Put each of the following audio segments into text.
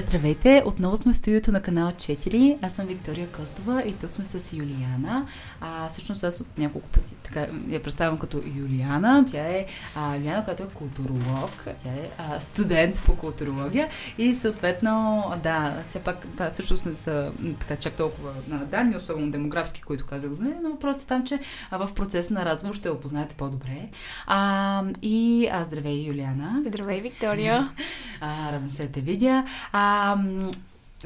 Здравейте! Отново сме в студиото на канал 4. Аз съм Виктория Костова и тук сме с Юлияна. А, всъщност аз от няколко пъти така, я представям като Юлияна. Тя е а, Юлияна, която е културолог. Тя е а, студент по културология и съответно, да, все пак, да, всъщност не са така чак толкова на данни, особено демографски, които казах за нея, но просто там, че а, в процес на разговор ще го познаете по-добре. А, и а, здравей, Юлияна. Здравей, Виктория. А, радвам се да те видя. А,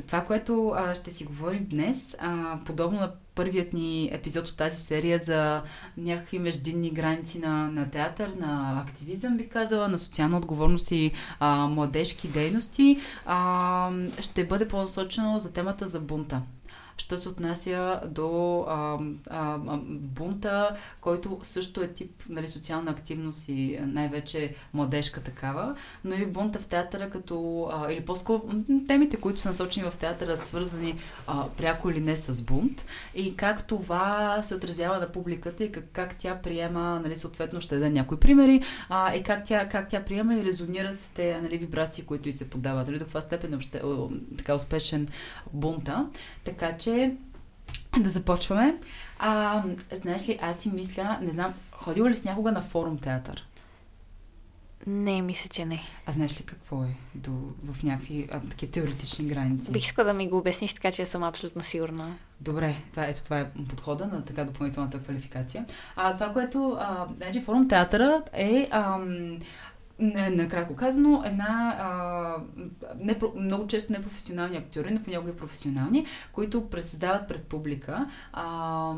това, което а, ще си говорим днес, а, подобно на първият ни епизод от тази серия за някакви междинни граници на, на театър, на активизъм, бих казала, на социална отговорност и а, младежки дейности, а, ще бъде по-насочено за темата за бунта що се отнася до а, а, бунта, който също е тип нали, социална активност и най-вече младежка такава, но и бунта в театъра като, а, или по-скоро темите, които са насочени в театъра, свързани а, пряко или не с бунт и как това се отразява на публиката и как, как тя приема, нали, съответно ще даде някои примери, а, и как тя, как тя приема и резонира с тези нали, вибрации, които и се подават. Нали, до каква степен е така успешен бунта. Така че че да започваме. А, знаеш ли, аз си мисля, не знам, ходила ли с някога на форум театър? Не, мисля, че не. А знаеш ли какво е до, в някакви а, такива теоретични граници? Бих искала да ми го обясниш, така че съм абсолютно сигурна. Добре, това, ето това е подхода на така допълнителната квалификация. А, това, което... А, значи, форум театъра е... Ам, накратко казано, една а, не, много често непрофесионални актьори, но понякога и професионални, които председават пред публика а,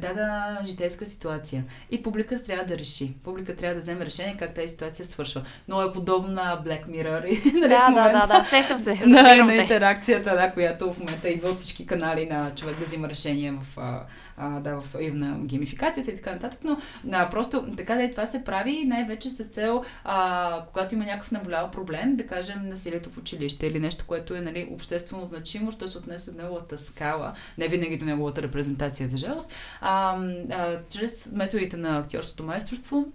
дада житейска ситуация. И публика трябва да реши. Публика трябва да вземе решение как тази ситуация свършва. Но е подобно на Black Mirror. И, нали, да, да, да, да, сещам се. На, на интеракцията, да, която в момента идва от всички канали на човек да взима решение в, а, да, в, и на геймификацията и така нататък. Но а, просто така да и това се прави най-вече с цел а, когато има някакъв наболял проблем, да кажем насилието в училище или нещо, което е нали, обществено значимо, що се отнесе от неговата скала, не винаги до неговата репрезентация, за жалост, а, а, чрез методите на актьорското майсторство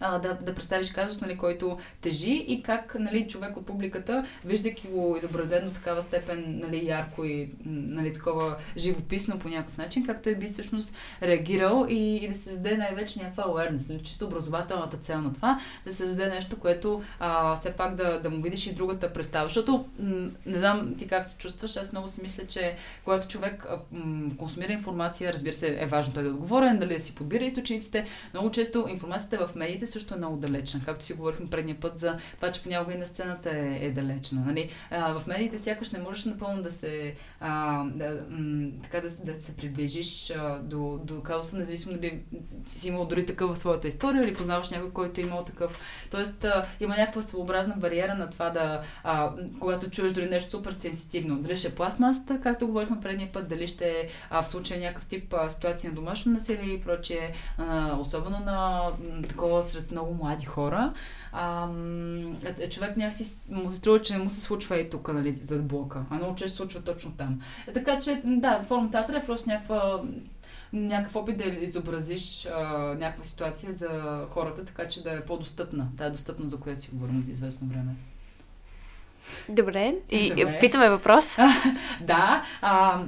а, да, да представиш казус, нали, който тежи и как нали, човек от публиката, виждайки го изобразено такава степен нали, ярко и нали, такова живописно по някакъв начин, как той би всъщност реагирал и, и да се създаде най-вече някаква awareness, нали, чисто образователната цел на това, да се създаде нещо, което а, все пак да, да му видиш и другата представа. Защото м- не знам ти как се чувстваш, аз много си мисля, че когато човек м- консумира информация, разбира се, е важно той да е отговорен, дали да си подбира източниците, много често информацията в медиите също е много далечна. Както си говорихме предния път за това, че понякога и на сцената е, е далечна. Нали? А, в медиите сякаш не можеш напълно да се, а, да, м- така да, да се приближиш а, до, до кауса, независимо дали си имал дори такъв в своята история или познаваш някой, който е имал такъв. Тоест а, има някаква своеобразна бариера на това да, а, когато чуеш дори нещо супер сенситивно, дали ще е пластмасата, както говорихме предния път, дали ще е в случая някакъв тип а, ситуация на домашно насилие и прочее, а, особено на такова сред много млади хора. А, е, човек някакси му се струва, че не му се случва и тук, нали, зад блока. А много често се случва точно там. Е, така че, да, форма театър е просто някаква някакъв опит да изобразиш а, някаква ситуация за хората, така че да е по-достъпна. Тая достъпна, за която си говорим от известно време. Добре. И Добре. питаме въпрос. да. А,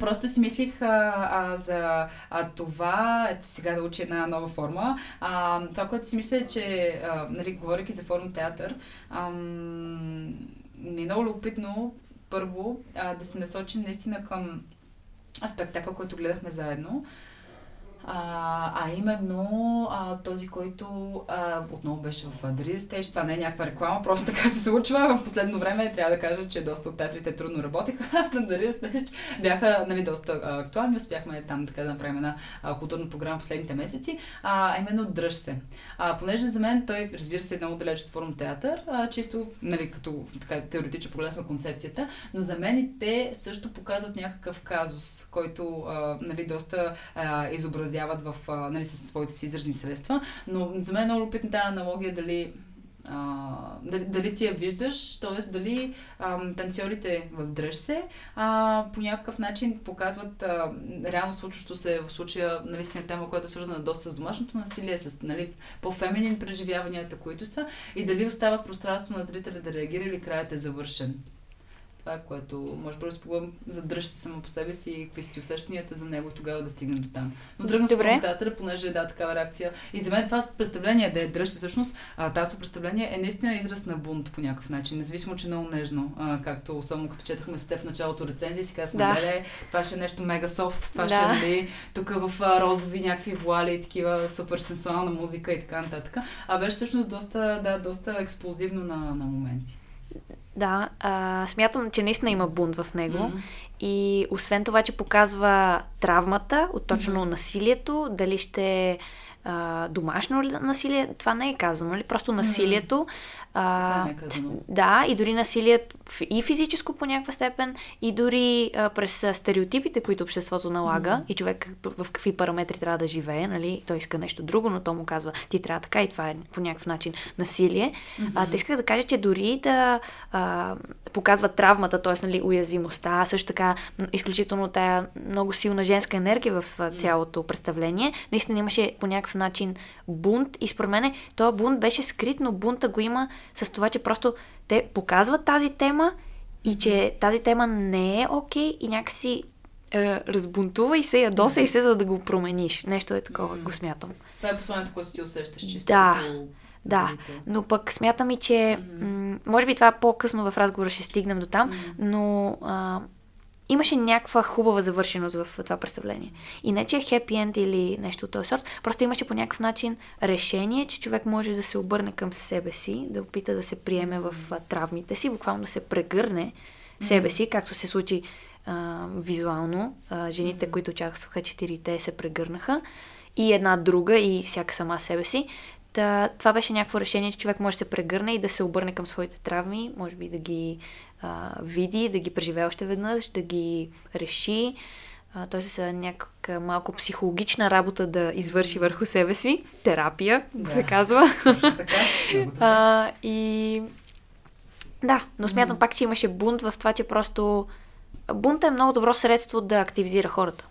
Просто си мислих а, а, за а, това, ето сега да учи една нова форма. А, това, което си мисля е, че, а, нали, говоряки за форма театър, а, ми е много любопитно първо а, да се насочим наистина към спектакъл, който гледахме заедно. А, а именно а, този, който а, отново беше в Real Stage. Това не е някаква реклама, просто така се случва. В последно време трябва да кажа, че доста от театрите трудно работиха. на Real Stage бяха нали, доста а, актуални. Успяхме там така да направим една а, културна програма последните месеци. А, именно Дръж се. А, понеже за мен той, разбира се, е много далеч от форм театър, а, чисто нали, като така, теоретично погледнахме концепцията, но за мен и те също показват някакъв казус, който а, нали, доста а, изобразяват в, а, нали, със своите си изразни средства. Но за мен е много любопитна тази аналогия дали а, дали, дали ти я виждаш, т.е. дали а, танцорите в Дръж се а, по някакъв начин показват а, реално случващо се в случая нали, си тема, която е свързана доста с домашното насилие, с нали, по-феминин преживяванията, които са и дали остават пространство на зрителя да реагира или краят е завършен това което може спомням, задръж се само по себе си и какви си усещанията за него тогава да стигнем до там. Но тръгна с коментатора, понеже е да такава реакция. И за мен това представление да е дръж всъщност тази представление е наистина израз на бунт по някакъв начин, независимо, че е много нежно. А, както само като четахме с теб в началото рецензия, си казахме, да. леле, това ще е нещо мега софт, това да. ще е нали, тук в розови някакви вуали и такива супер сенсуална музика и така нататък. А беше всъщност доста, да, доста експлозивно на, на моменти. Да, а, смятам, че наистина има бунт в него. Mm-hmm. И освен това, че показва травмата от точно mm-hmm. насилието, дали ще а, домашно насилие, това не е казано, ли? Нали? Просто насилието. А, е да, и дори насилие и физическо по някаква степен, и дори а, през стереотипите, които обществото налага, mm-hmm. и човек в какви параметри трябва да живее, нали? Той иска нещо друго, но то му казва, ти трябва така и това е по някакъв начин насилие. Mm-hmm. А, те исках да кажа, че дори да а, показва травмата, т.е. Нали, уязвимостта, също така изключително тая много силна женска енергия в цялото представление, наистина имаше по някакъв начин бунт и според мен този бунт беше скрит, но бунта го има с това, че просто те показват тази тема и че тази тема не е окей okay, и някакси разбунтува и се ядоса и се, за да го промениш. Нещо е такова, mm. го смятам. Това е посланието, което ти усещаш чисто. Да, да. Но пък смятам и, че mm-hmm. м- може би това по-късно в разговора ще стигнем до там, mm-hmm. но а, имаше някаква хубава завършеност в това представление. И не, че е хепи енд или нещо от този сорт, просто имаше по някакъв начин решение, че човек може да се обърне към себе си, да опита да се приеме в травмите си, буквално да се прегърне себе си, както се случи а, визуално. А, жените, които участваха четирите, се прегърнаха и една друга и всяка сама себе си. Та, това беше някакво решение, че човек може да се прегърне и да се обърне към своите травми, може би да ги а, види, да ги преживее още веднъж, да ги реши. Т.е. с някаква малко психологична работа да извърши върху себе си. Терапия, да. се казва. Така, а, и да, но смятам mm. пак, че имаше бунт в това, че просто бунта е много добро средство да активизира хората.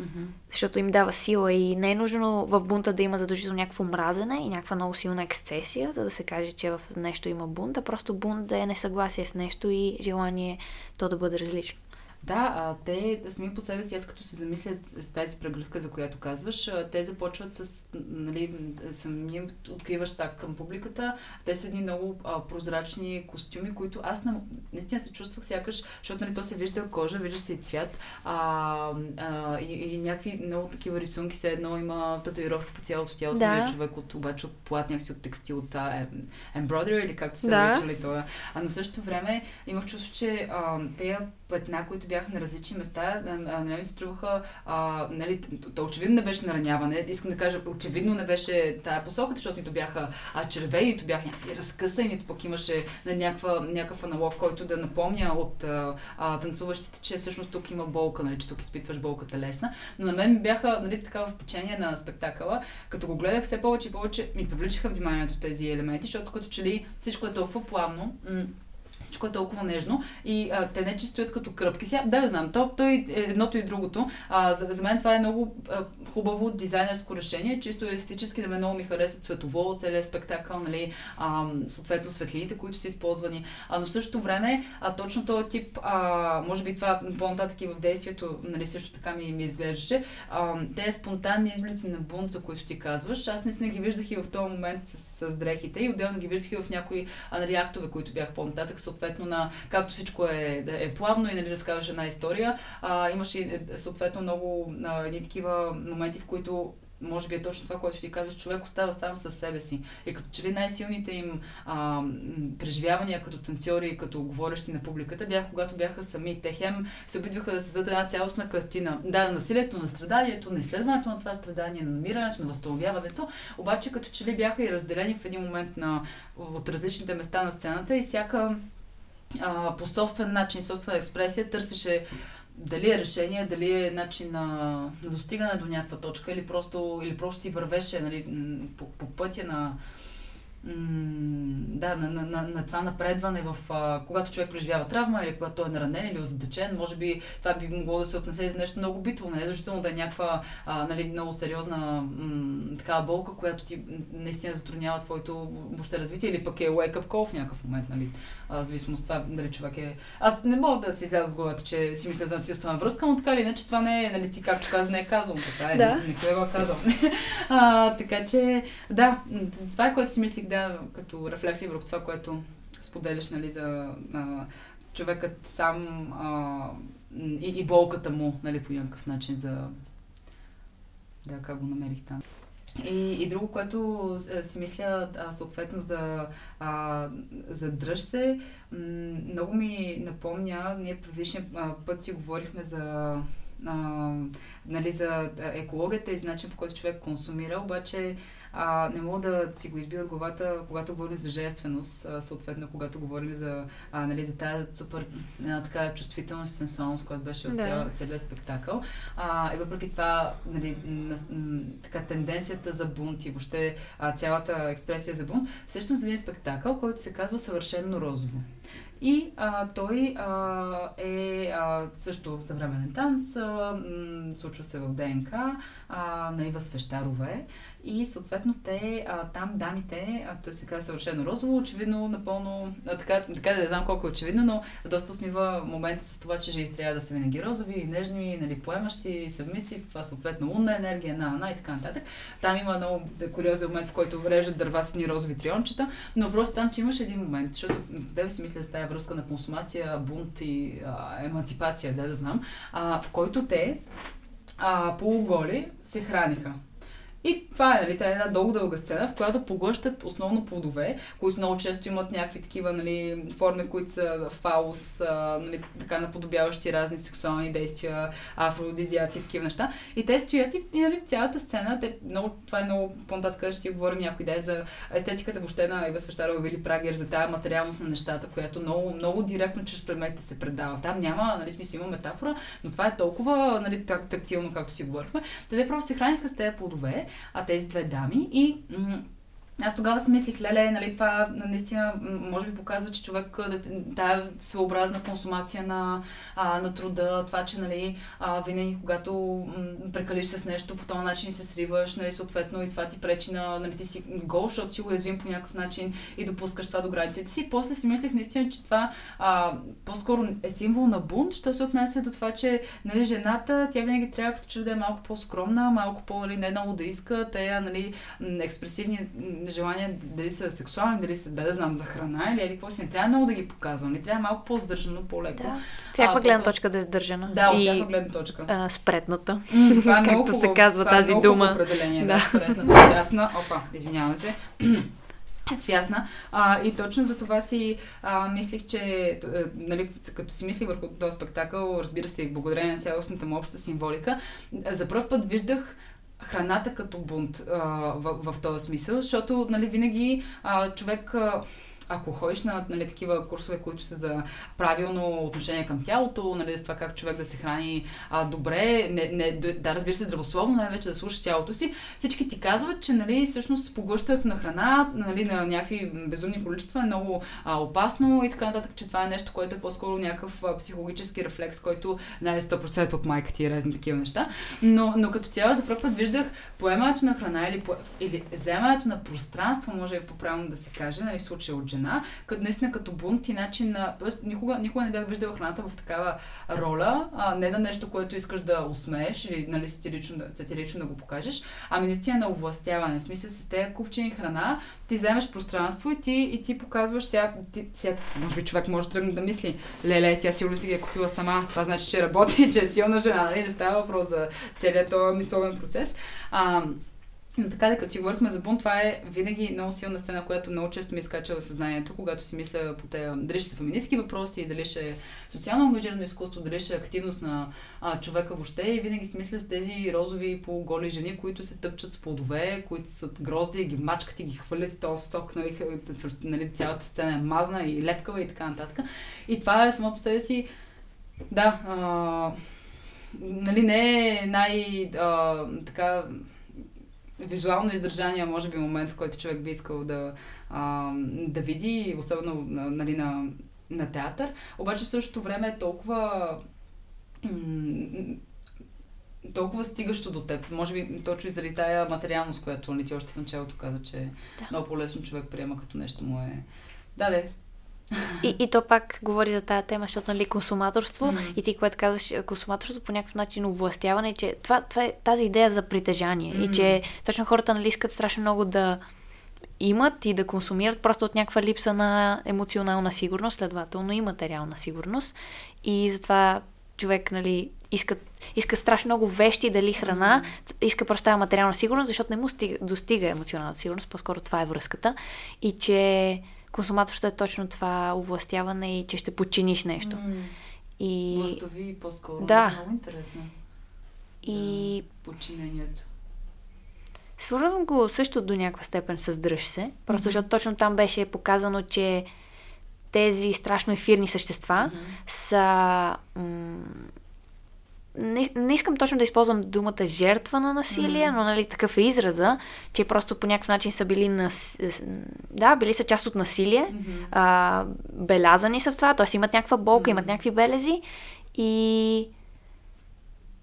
Mm-hmm. Защото им дава сила и не е нужно в бунта да има задължително някакво мразене и някаква много силна ексцесия, за да се каже, че в нещо има бунт, а просто бунт да е несъгласие с нещо и желание то да бъде различно. Да, а, те сами по себе си, аз като се замисля с тази прегръдка, за която казваш, те започват с, нали, самия откриваш так към публиката. Те са едни много а, прозрачни костюми, които аз на, наистина се чувствах сякаш, защото нали, то се вижда кожа, вижда се и цвят а, а, и, и, някакви много такива рисунки, все едно има татуировки по цялото тяло, да. самия човек от, обаче от плат, си от текстил, от embroidery или както се да. наричали това. А но в същото време имах чувство, че а, тези пътна, които бяха на различни места, на мен ми струваха, а, нали, то очевидно не беше нараняване, искам да кажа, очевидно не беше тая посока, защото нито бяха а, червени, нито бяха някакви разкъсани, нито пък имаше на някаква, някакъв аналог, който да напомня от а, а, танцуващите, че всъщност тук има болка, нали, че тук изпитваш болката лесна. Но на мен бяха нали, така в течение на спектакъла, като го гледах все повече и повече ми привличаха вниманието тези елементи, защото като че ли всичко е толкова плавно, всичко е толкова нежно и а, те не че стоят като кръпки. Сега, да, да знам, то, то и едното и другото. А, за, за мен това е много а, хубаво дизайнерско решение, чисто естетически да ме много ми хареса цветово, целият спектакъл, нали, а, съответно светлините, които са използвани. А, но в същото време, а, точно този тип, а, може би това по-нататък и в действието, нали, също така ми, ми изглеждаше, а, те спонтанни изблици на бунт, за които ти казваш, аз не ги виждах и в този момент с, с дрехите и отделно ги виждах и в някои а, нали, актове, които бях по-нататък, съответно на както всичко е, е плавно и нали, разказваш една история. А, имаше е, съответно много а, едни такива моменти, в които може би е точно това, което ти казваш, човек остава сам със себе си. И като че ли най-силните им а, преживявания като танцори и като говорещи на публиката бяха, когато бяха сами. Те хем се опитваха да създадат една цялостна картина. Да, на насилието, на страданието, на изследването на това страдание, на намирането, на възстановяването, обаче като че ли бяха и разделени в един момент на, от различните места на сцената и всяка а, по собствен начин, собствена експресия търсеше дали е решение, дали е начин на, на достигане до някаква точка или просто, или просто си вървеше нали, по, по пътя на, да, на, на, на, на това напредване в а, когато човек преживява травма или когато той е наранен или озадачен, може би това би могло да се отнесе за нещо много битово, не е защото да е някаква а, нали, много сериозна м- такава болка, която ти наистина затруднява твоето въобще развитие или пък е wake-up call в някакъв момент, нали, а, зависимост това, дали човек е... Аз не мога да си изляза с главата, че си мисля за насилствена връзка, но така или иначе това не е, нали, ти както каза, не е казвам, така е, да. никой го е казал. а, така че, да, това е което си мислих да, като рефлексия върху това, което споделяш, нали, за а, човекът сам а, и, и болката му, нали, по някакъв начин за... Да, как го намерих там. И, и друго, което е, си мисля а, съответно за, а, за дръж се, много ми напомня, ние предишния път си говорихме за а, нали, за екологията и начин по който човек консумира, обаче а, не мога да си го избия от главата, когато говорим за жественост, а, съответно, когато говорим за, а, нали, за тази супер а, така чувствителност и сенсуалност, която беше в цял, целият спектакъл. А, и въпреки това, нали, на, м, така, тенденцията за бунт и въобще а, цялата експресия за бунт, срещам за един спектакъл, който се казва Съвършенно розово. И а, той а, е а, също съвременен танц, а, м, случва се в ДНК а, на Ива Свещарова е. И съответно те, а, там дамите, а, той се казва съвършено розово, очевидно напълно, а, така, така да не знам колко е очевидно, но доста смива момента с това, че жените трябва да са винаги розови, нежни, нали, поемащи, съвмисив, а съответно лунна енергия, на, на и така нататък. Там има много куриозен момент, в който режат дърва с ни розови триончета, но просто там, че имаш един момент, защото къде си мисля за тази връзка на консумация, бунт и а, емансипация, да да знам, а, в който те а, полуголи се храниха. И това е, нали, е една много дълга сцена, в която поглъщат основно плодове, които много често имат някакви такива нали, форми, които са фаус, нали, така наподобяващи разни сексуални действия, афродизиаци и такива неща. И те стоят и, и нали, цялата сцена, те, много, това е много по-нататък, ще си говорим някой ден за естетиката въобще на Ива Свещарова или Прагер, за тази материалност на нещата, която много, много директно чрез предметите се предава. Там няма, нали, смисъл има метафора, но това е толкова нали, так, тактилно, както си говорихме. Те просто се храниха с тези плодове а тези две дами. И м- аз тогава си мислих, леле, нали, това наистина може би показва, че човек, тая своеобразна консумация на, а, на труда, това, че нали, а, винаги когато м- прекалиш с нещо, по този начин се сриваш, нали, съответно и това ти пречи на, нали, ти си гол, защото си уязвим по някакъв начин и допускаш това до границите си. После си мислех наистина, че това а, по-скоро е символ на бунт, що се отнася до това, че нали, жената, тя винаги трябва като че да е малко по-скромна, малко по, нали, не много да иска, тя, нали, експресивни желания, дали са сексуални, дали са, да, да знам, за храна или какво си, не трябва много да ги показвам. Не трябва малко по-здържано, по-леко. Да. Всяка гледна точка да е сдържана. Да, от всяка гледна точка. А, спретната. М, това е Както се казва това е тази дума. определение, да. да спретната, ясна. Опа, извинявам се свясна. А, и точно за това си а, мислих, че е, нали, като си мислих върху този спектакъл, разбира се, благодарение на цялостната му обща символика, за първ път виждах храната като бунт а, в, в този смисъл, защото нали, винаги а, човек. А, ако ходиш на нали, такива курсове, които са за правилно отношение към тялото, нали, за това как човек да се храни а, добре, не, не, да разбира се здравословно, най-вече да слушаш тялото си, всички ти казват, че нали, всъщност поглъщането на храна нали, на някакви безумни количества е много а, опасно и така нататък, че това е нещо, което е по-скоро някакъв а, психологически рефлекс, който не е 100% от майка ти и разни такива неща. Но, но като цяло за първ път виждах поемането на храна или, по, или вземането на пространство, може и по-правилно да се каже, нали, в случая от жена, храна, като наистина като бунт и начин на... Тоест, никога, никога не бях виждала храната в такава роля, а не на нещо, което искаш да усмееш или нали, сатирично, сатирично да го покажеш, ами наистина на овластяване. В смисъл с тези купчени храна, ти вземеш пространство и ти, и ти показваш сега, ти, сега, може би човек може да тръгне да мисли, леле, тя сигурно си ги е купила сама, това значи, че работи, че е силна жена, нали? Не става въпрос за целият този мисловен процес. А, но така да като си говорихме за бунт, това е винаги много силна сцена, която много често ми изкача в съзнанието, когато си мисля по те, дали ще са феминистски въпроси, дали ще е социално ангажирано изкуство, дали ще е активност на а, човека въобще. И винаги си мисля с тези розови полуголи жени, които се тъпчат с плодове, които са грозди, ги мачкат и ги хвърлят този сок, нали, нали, цялата сцена е мазна и лепкава и така нататък. И това е само по себе си, да, а, нали, не е най- а, така визуално издържания, може би момент, в който човек би искал да, а, да види, особено нали, на, на театър. Обаче в същото време е толкова толкова стигащо до теб. Може би точно и заради тая материалност, която нали, ти още в началото каза, че да. много по-лесно човек приема като нещо му е... Да, да. И, и то пак говори за тази тема, защото нали, консуматорство mm. и ти, което казваш, консуматорство по някакъв начин овластяване, че това, това е тази идея за притежание mm. и че точно хората нали, искат страшно много да имат и да консумират просто от някаква липса на емоционална сигурност, следователно и материална сигурност. И затова човек, нали, иска, иска страшно много вещи, дали храна, иска просто тази материална сигурност, защото не му стига, достига емоционална сигурност, по-скоро това е връзката. И че консуматорството е точно това овластяване и че ще подчиниш нещо. Mm. И... Властови по-скоро. Да. Много интересно. И... Подчинението. Свързвам го също до някаква степен с дръж се, просто mm-hmm. защото точно там беше показано, че тези страшно ефирни същества mm-hmm. са м- не, не искам точно да използвам думата жертва на насилие, mm-hmm. но нали, такъв е израза, че просто по някакъв начин са били нас... да, били са част от насилие, mm-hmm. а, белязани са в това, т.е. имат някаква болка, mm-hmm. имат някакви белези и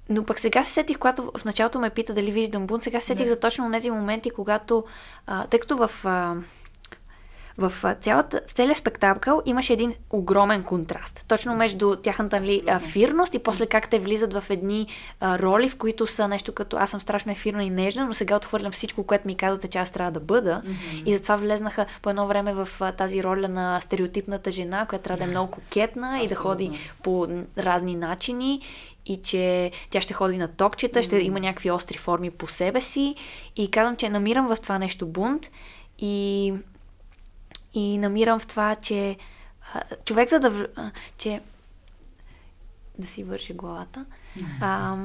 но пък сега се сетих, когато в началото ме пита дали виждам бунт, сега се сетих yeah. за точно тези моменти, когато, а, тъй като в а, в цялата, целият спектакъл имаше един огромен контраст. Точно между тяхната ли, а, фирност и после как те влизат в едни а, роли, в които са нещо като аз съм страшно ефирна и нежна, но сега отхвърлям всичко, което ми казвате, че аз трябва да бъда. Mm-hmm. И затова влезнаха по едно време в а, тази роля на стереотипната жена, която трябва да е много кокетна и да ходи по разни начини и че тя ще ходи на токчета, mm. ще има някакви остри форми по себе си и казвам, че намирам в това нещо бунт и и намирам в това, че а, човек за да... А, че да си върши главата. А,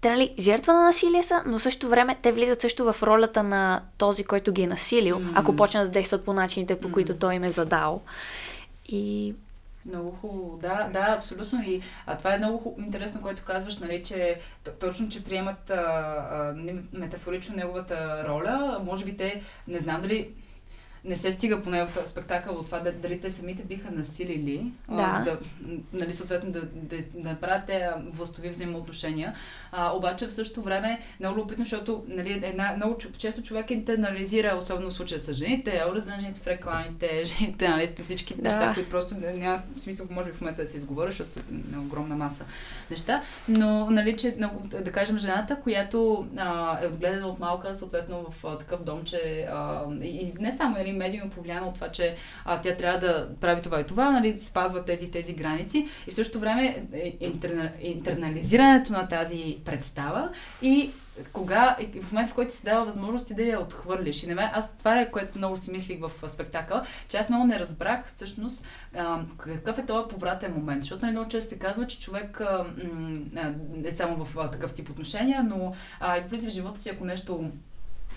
те, нали, жертва на насилие са, но също време те влизат също в ролята на този, който ги е насилил, mm-hmm. ако почнат да действат по начините, по които mm-hmm. той им е задал. И много хубаво, да, да, абсолютно. И а, това е много хубаво, интересно, което казваш, нали, че точно, че приемат а, а, метафорично неговата роля. Може би те, не знам дали не се стига поне в този спектакъл от това дали те самите биха насилили, да. за да, нали, съответно да, да, да направят властови взаимоотношения. А, обаче в същото време много любопитно, защото нали, една, много често човек интернализира, особено в случая с жените, образа на жените в рекламите, жените, нали, всички да. неща, които просто няма смисъл, може би в момента да се изговоря, защото са на огромна маса неща. Но, нали, че, да кажем, жената, която а, е отгледана от малка, съответно в а, такъв дом, че а, и не само нали, медийно повлияна от това, че а, тя трябва да прави това и това, нали, спазва тези тези граници и в същото време е, интерна, интернализирането на тази представа и кога, в момента в който си дава възможности да я отхвърлиш. И не ме, аз това е което много си мислих в спектакъл, че аз много не разбрах всъщност какъв е този повратен момент. Защото нали, много често се казва, че човек а, а, е само в такъв тип отношения, но а, и в принцип живота си, ако нещо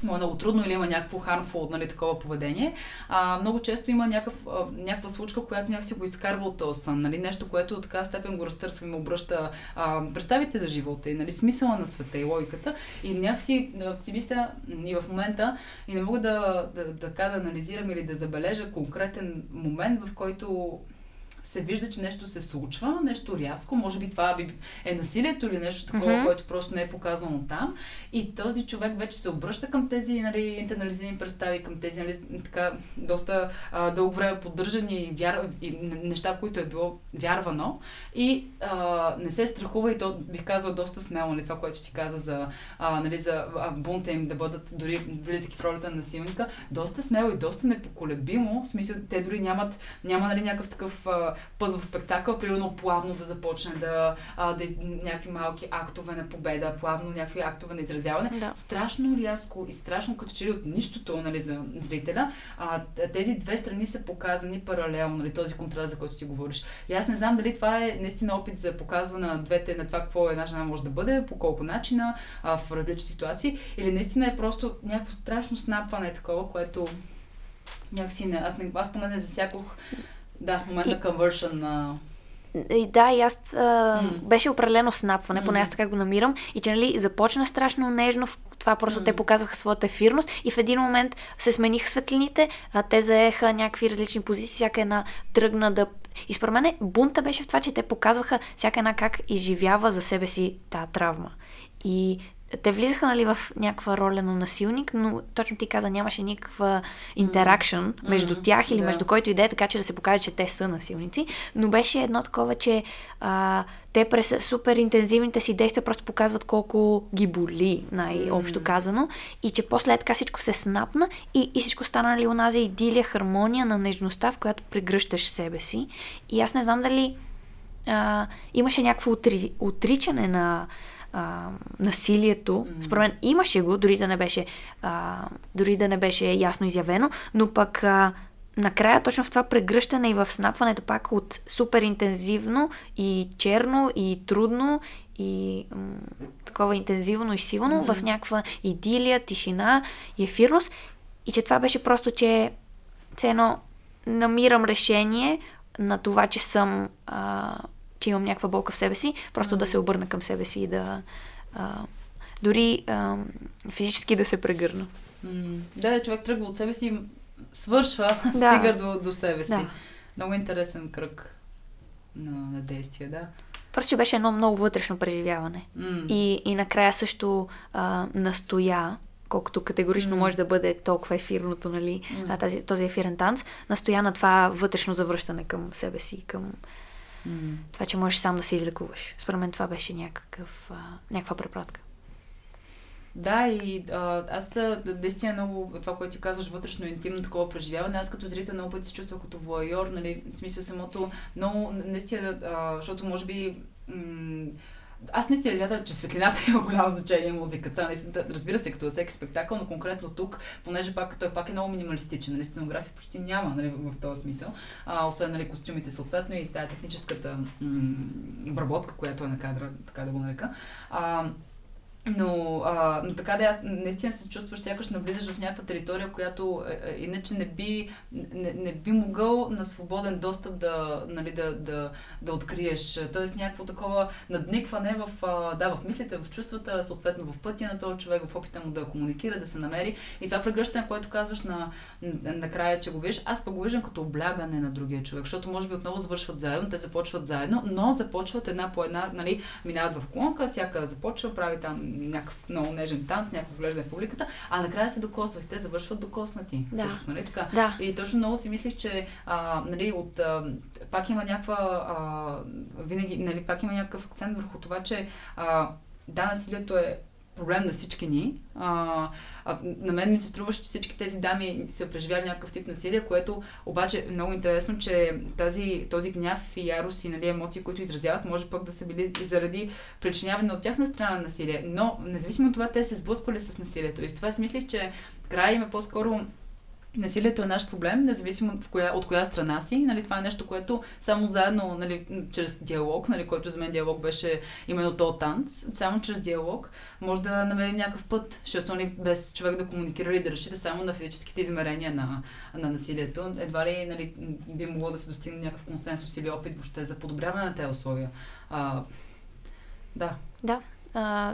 му е много трудно или има някакво harmful, нали, такова поведение, а, много често има някакъв, а, някаква случка, която някакси го изкарва от този сън, нали, нещо, което от така степен го разтърсва и му обръща а, представите за живота и нали, смисъла на света и логиката. И някакси си мисля и в момента и не мога да, да, да, да, да анализирам или да забележа конкретен момент, в който се вижда, че нещо се случва, нещо рязко, може би това би е насилието или нещо такова, mm-hmm. което просто не е показано там. И този човек вече се обръща към тези нали, интернализирани представи, към тези нали, така, доста а, дълго време поддържани вяр... и неща, в които е било вярвано. И а, не се страхува и то бих казал доста смело, нали, това, което ти каза за, а, нали, за бунта им да бъдат дори влизайки в ролята на насилника, доста смело и доста непоколебимо. В смисъл, те дори нямат, няма нали, някакъв такъв а, път в спектакъл, примерно плавно да започне да, а, да някакви малки актове на победа, плавно някакви актове на изразяване. Да. Страшно рязко и страшно като че ли от нищото нали, за зрителя. А, тези две страни са показани паралелно, нали, този контраст, за който ти говориш. И аз не знам дали това е наистина опит за показване на двете, на това какво една жена може да бъде, по колко начина, а, в различни ситуации, или наистина е просто някакво страшно снапване такова, което някакси не, аз, не, аз поне не засякох да, в момента и... conversion на И да, и аз а, mm. беше определено снапване, поне аз така го намирам. И че нали, започна страшно нежно, това просто mm. те показваха своята ефирност и в един момент се смениха светлините, а те заеха някакви различни позиции, всяка една тръгна да и според мен бунта беше в това, че те показваха всяка една как изживява за себе си тази травма. И те влизаха нали, в някаква роля на насилник, но точно ти каза, нямаше никаква интеракшн mm-hmm. между тях или yeah. между който и да е, така че да се покаже, че те са насилници. Но беше едно такова, че а, те през супер интензивните си действия просто показват колко ги боли, най-общо mm-hmm. казано. И че после така всичко се снапна и, и всичко стана нали, онази идилия, хармония на нежността, в която прегръщаш себе си. И аз не знам дали а, имаше някакво отри, отричане на а, насилието. Според мен имаше го, дори да не беше, а, дори да не беше ясно изявено, но пък а, накрая точно в това прегръщане и в снапването пак от супер интензивно и черно и трудно и м- такова интензивно и силно mm-hmm. в някаква идилия, тишина и ефирност. И че това беше просто, че цено намирам решение на това, че съм а, че имам някаква болка в себе си, просто mm. да се обърна към себе си и да а, дори а, физически да се прегърна. Mm. Да, човек тръгва от себе си и свършва, да. стига до, до себе си. Да. Много интересен кръг на, на действие, да. Просто, беше едно много вътрешно преживяване. Mm. И, и накрая също а, настоя, колкото категорично mm. може да бъде толкова ефирното, нали, mm. тази, този ефирен танц, настоя на това вътрешно завръщане към себе си, към, Mm. Това, че можеш сам да се излекуваш. Според мен това беше някакъв, а, някаква препратка. Да, и а, аз наистина много, това, което ти казваш, вътрешно интимно такова преживяване, аз като зрител много пъти се чувствах като воайор, нали, в смисъл самото, много, наистина, а, защото може би м- аз наистина вярвам, че светлината има голямо значение музиката. Разбира се, като всеки спектакъл, но конкретно тук, понеже пак, той пак е много минималистичен, нали, сценография почти няма нали, в този смисъл, а, освен нали, костюмите съответно и тая техническата м- обработка, която е на кадра, така да го нарека. А, но, а, но така да аз наистина се чувстваш, сякаш навлизаш в някаква територия, която е, е, иначе не би, не, не би могъл на свободен достъп да, нали, да, да, да откриеш. Тоест някакво такова надникване в, а, да, в мислите, в чувствата, съответно в пътя на този човек, в опита му да комуникира, да се намери. И това прегръщане, което казваш на, накрая, че го виждаш, аз пък го виждам като облягане на другия човек, защото може би отново завършват заедно, те започват заедно, но започват една по една, нали, минават в колонка, всяка започва, прави там някакъв много нежен танц, някакво глеждане в публиката, а накрая се докосват. Те завършват докоснати. Да. Също, нали така? Да. И точно много си мислих, че а, нали, от, а, пак има някаква, а, винаги, нали, пак има някакъв акцент върху това, че а, да, насилието е проблем на всички ни. А, а, на мен ми се струва, че всички тези дами са преживяли някакъв тип насилие, което обаче е много интересно, че тази, този гняв и ярост и нали, емоции, които изразяват, може пък да са били заради причиняване от тяхна страна на насилие. Но, независимо от това, те се сблъсквали с насилието. И с това си мислих, че края им е по-скоро Насилието е наш проблем, независимо в коя, от коя страна си. Нали, това е нещо, което само заедно, нали, чрез диалог, нали, който за мен диалог беше именно то танц, само чрез диалог може да намерим някакъв път, защото нали, без човек да комуникира или да разчита само на физическите измерения на, на насилието, едва ли нали, би могло да се достигне някакъв консенсус или опит въобще за подобряване на тези условия. А, да. Да,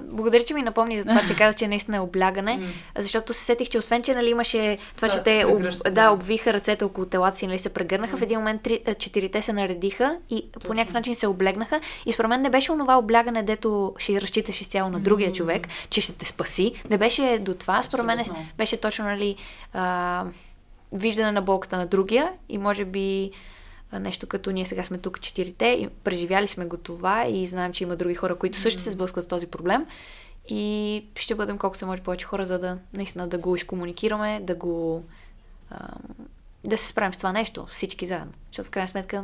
Благодаря, че ми напомни за това, че каза, че наистина е облягане, защото се сетих, че освен, че нали, имаше това, че те об, да, обвиха ръцете около телата си, нали, се прегърнаха, в един момент три, четирите се наредиха и Точно. по някакъв начин се облегнаха. И според мен не беше онова облягане, дето ще разчиташ изцяло на другия човек, че ще те спаси. Не беше до това. Според мен беше точно нали, uh, виждане на болката на другия и може би нещо като ние сега сме тук четирите и преживяли сме го това и знаем, че има други хора, които също се сблъскват с този проблем. И ще бъдем колкото се може повече хора, за да наистина да го изкомуникираме, да го да се справим с това нещо, всички заедно. Защото в крайна сметка,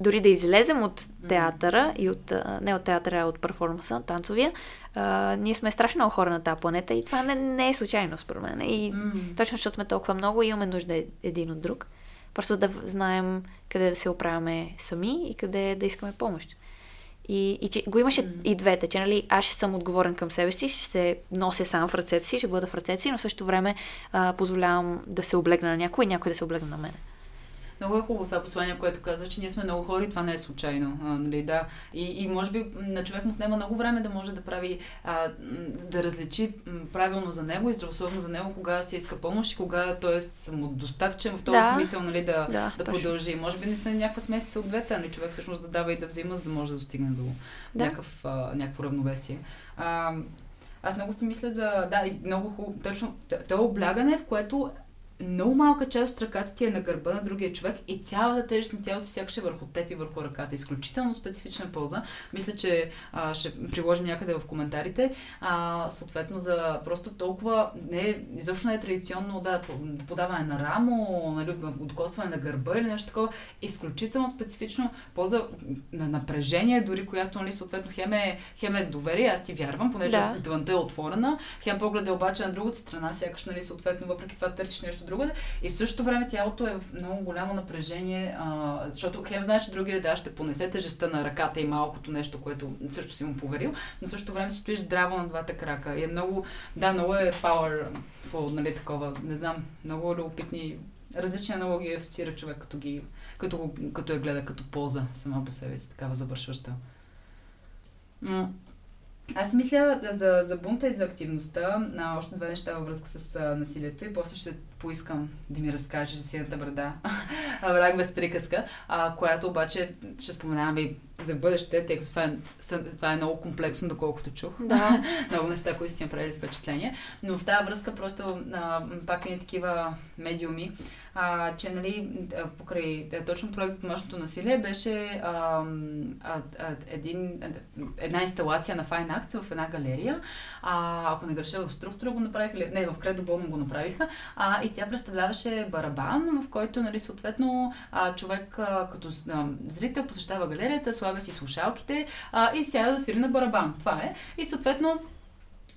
дори да излезем от театъра и от, не от театъра, а от перформанса, танцовия, а, ние сме страшно много хора на тази планета и това не, не е случайно според мен. И mm. точно защото сме толкова много, имаме нужда един от друг. Просто да знаем къде да се оправяме сами и къде да искаме помощ. И, и че го имаше mm. и двете, че нали, аз ще съм отговорен към себе си, ще се нося сам в ръцете си, ще бъда в ръцете си, но в същото време а, позволявам да се облегна на някой и някой да се облегне на мен. Много е хубаво това послание, което казва, че ние сме много хора и това не е случайно. А, нали, да. и, и може би на човек му отнема много време да може да прави, а, да различи правилно за него и здравословно за него, кога се иска помощ и кога той е самодостатъчен в този да. смисъл нали, да, да, да продължи. Може би наистина някаква смесица от двете, нали, човек всъщност да дава и да взима, за да може да достигне до да. някакъв, а, някакво равновесие. А, аз много си мисля за... Да, и много хубаво. Точно, то е облягане, в което много малка част от ръката ти е на гърба на другия човек и цялата тежест на тялото сякаш е върху теб и върху ръката. Изключително специфична полза. Мисля, че а, ще приложим някъде в коментарите. А, съответно за просто толкова не, изобщо не е традиционно да, подаване на рамо, нали, откосване на гърба или нещо такова. Изключително специфично полза на напрежение, дори която нали, съответно хем е, хем е доверие, аз ти вярвам, понеже да. двънта е отворена, хем погледа обаче на другата страна, сякаш нали, съответно въпреки това търсиш нещо нещо другаде. И в същото време тялото е в много голямо напрежение, а, защото Хем знае, че другия да ще понесе тежестта на ръката и малкото нещо, което също си му поверил, но в същото време си стоиш здраво на двата крака. И е много, да, много е powerful, нали, такова, не знам, много любопитни различни аналогии асоциира човек, като, ги, като, като я гледа като полза сама по себе си, такава завършваща. Аз мисля за, за бунта и за активността на още две неща във връзка с а, насилието и после ще поискам да ми разкажеш за сината брада, враг без приказка, а, която обаче ще споменавам и за бъдеще, тъй като това е, това е много комплексно, доколкото чух. Да. много неща, които си направили впечатление. Но в тази връзка просто а, пак е такива медиуми, а, че нали, покрай точно проектът Домашното насилие беше а, а, а, един, една инсталация на Fine Arts в една галерия. А, ако не греша в структура го направиха, не, в Кредо Болно го направиха. А, и тя представляваше барабан, в който нали, съответно а, човек а, като а, зрител посещава галерията, слага си слушалките а, и сяда да свири на барабан. Това е. И съответно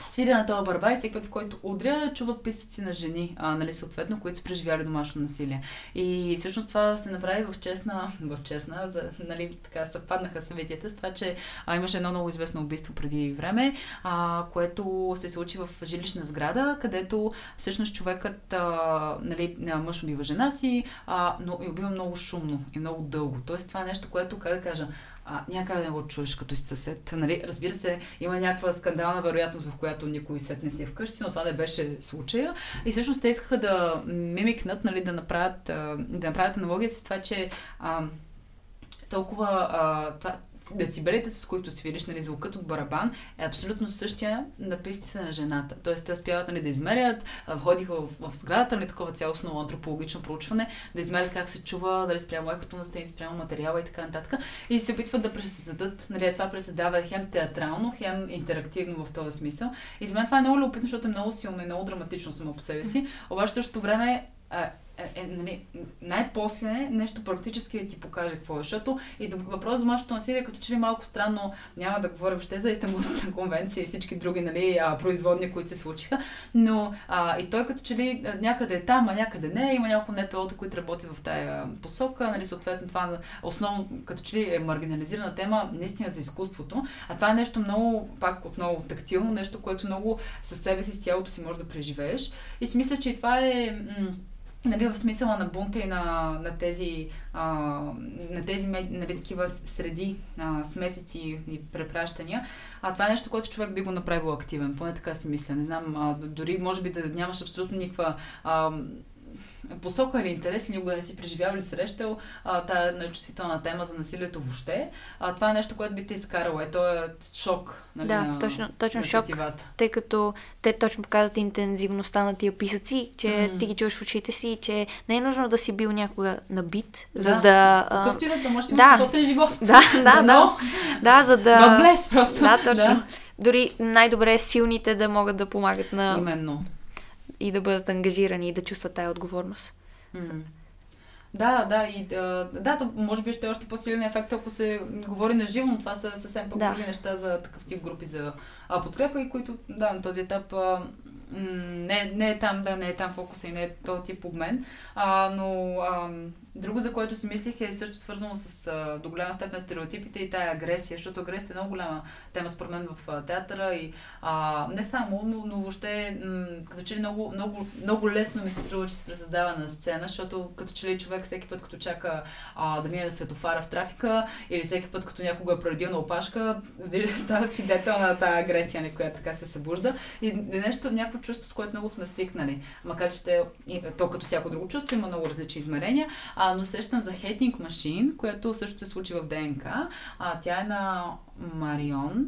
свиря на този барба и всеки път, в който удря, чува писъци на жени, а, нали, съответно, които са преживяли домашно насилие. И всъщност това се направи в честна, в честна, за, нали, така съвпаднаха съветията с това, че а, имаше едно много известно убийство преди време, а, което се случи в жилищна сграда, където всъщност човекът, а, нали, мъж убива жена си, а, но и убива много шумно и много дълго. Тоест това е нещо, което, как да кажа, а, някъде не го чуеш като си съсед. Нали? Разбира се, има някаква скандална вероятност, в която никой сет не си е вкъщи, но това не беше случая. И всъщност те искаха да мимикнат, нали, да направят, да направят аналогия с това, че а, толкова а, това, децибелите, с които свириш, нали, звукът от барабан е абсолютно същия на пистите на жената. Тоест, те успяват нали, да измерят, входиха в, в сградата, нали, такова цялостно антропологично проучване, да измерят как се чува, дали спрямо ехото на стените, спрямо материала и така нататък. И се опитват да пресъздадат, нали, това пресъздава хем театрално, хем интерактивно в този смисъл. И за мен това е много любопитно, защото е много силно и много драматично само по себе си. Обаче същото време е, е, нали, най-после нещо практически да ти покаже какво е. Защото и въпрос за домашното насилие, като че ли малко странно, няма да говоря въобще за Истанбулската конвенция и всички други нали, производни, които се случиха, но а, и той като че ли някъде е там, а някъде не, има няколко НПО-та, които работят в тая посока, нали, съответно това основно като че ли е маргинализирана тема наистина за изкуството, а това е нещо много, пак отново тактилно, нещо, което много със себе си, с тялото си можеш да преживееш. И си мисля, че това е м- нали, в смисъла на бунта и на, на тези, а, на тези нали, такива среди, а, смесици и препращания. А това е нещо, което човек би го направил активен. Поне така си мисля. Не знам, а, дори може би да нямаш абсолютно никаква а, посока или интерес, или никога не си преживял или срещал а, тая чувствителна тема за насилието въобще, а, това е нещо, което би те изкарало. Е, то е шок. Нали, да, на, точно, точно на шок, тъй като те точно показват интензивността на тия писъци, че mm. ти ги чуеш в очите си, че не е нужно да си бил някога набит, да. за да... Какъвто и да, може да да живот. Да, да, да. Да, за да... блес просто. Да, точно. Да. Дори най-добре е силните да могат да помагат на... Именно и да бъдат ангажирани и да чувстват тая отговорност. Mm-hmm. Да, да, и да, да, то може би ще е още по-силен ефект, ако се говори на живо, но това са съвсем по-други да. неща за такъв тип групи за а, подкрепа и които, да, на този етап а, не, не е там, да, не е там фокуса и не е този тип обмен, а, но а, Друго, за което си мислих, е също свързано с а, до голяма степен стереотипите и тая агресия, защото агресията е много голяма тема според мен в театъра и а, не само, но, но въобще м- като че ли много, много, много лесно ми се струва, че се пресъздава на сцена, защото като че ли човек всеки път, като чака а, да мине на светофара в трафика или всеки път, като някога е проредил на опашка, става свидетел на тази агресия, която така се събужда. И нещо, някакво чувство, с което много сме свикнали. Макар, че те, то като всяко друго чувство има много различни измерения, а, но сещам за Hating Machine, което също се случи в ДНК. А, тя е на Марион,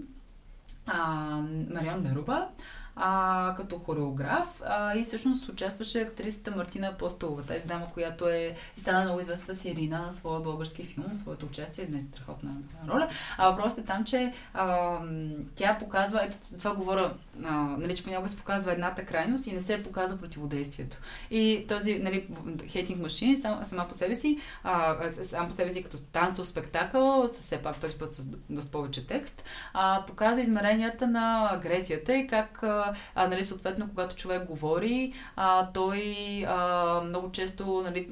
а, Марион Даруба а, като хореограф а, и всъщност участваше актрисата Мартина Апостолова, тази дама, която е и стана много известна с Ирина на своя български филм, своето участие, днес е страхотна роля. А въпросът е там, че а, тя показва, ето за това говоря, а, нали, че понякога се показва едната крайност и не се показва противодействието. И този, нали, Hating Machine сам, сама по себе си, а, сам по себе си като танцов спектакъл, с все пак този път с доста повече текст, а, показва измеренията на агресията и как а, нали, съответно, когато човек говори, а, той а, много често нали,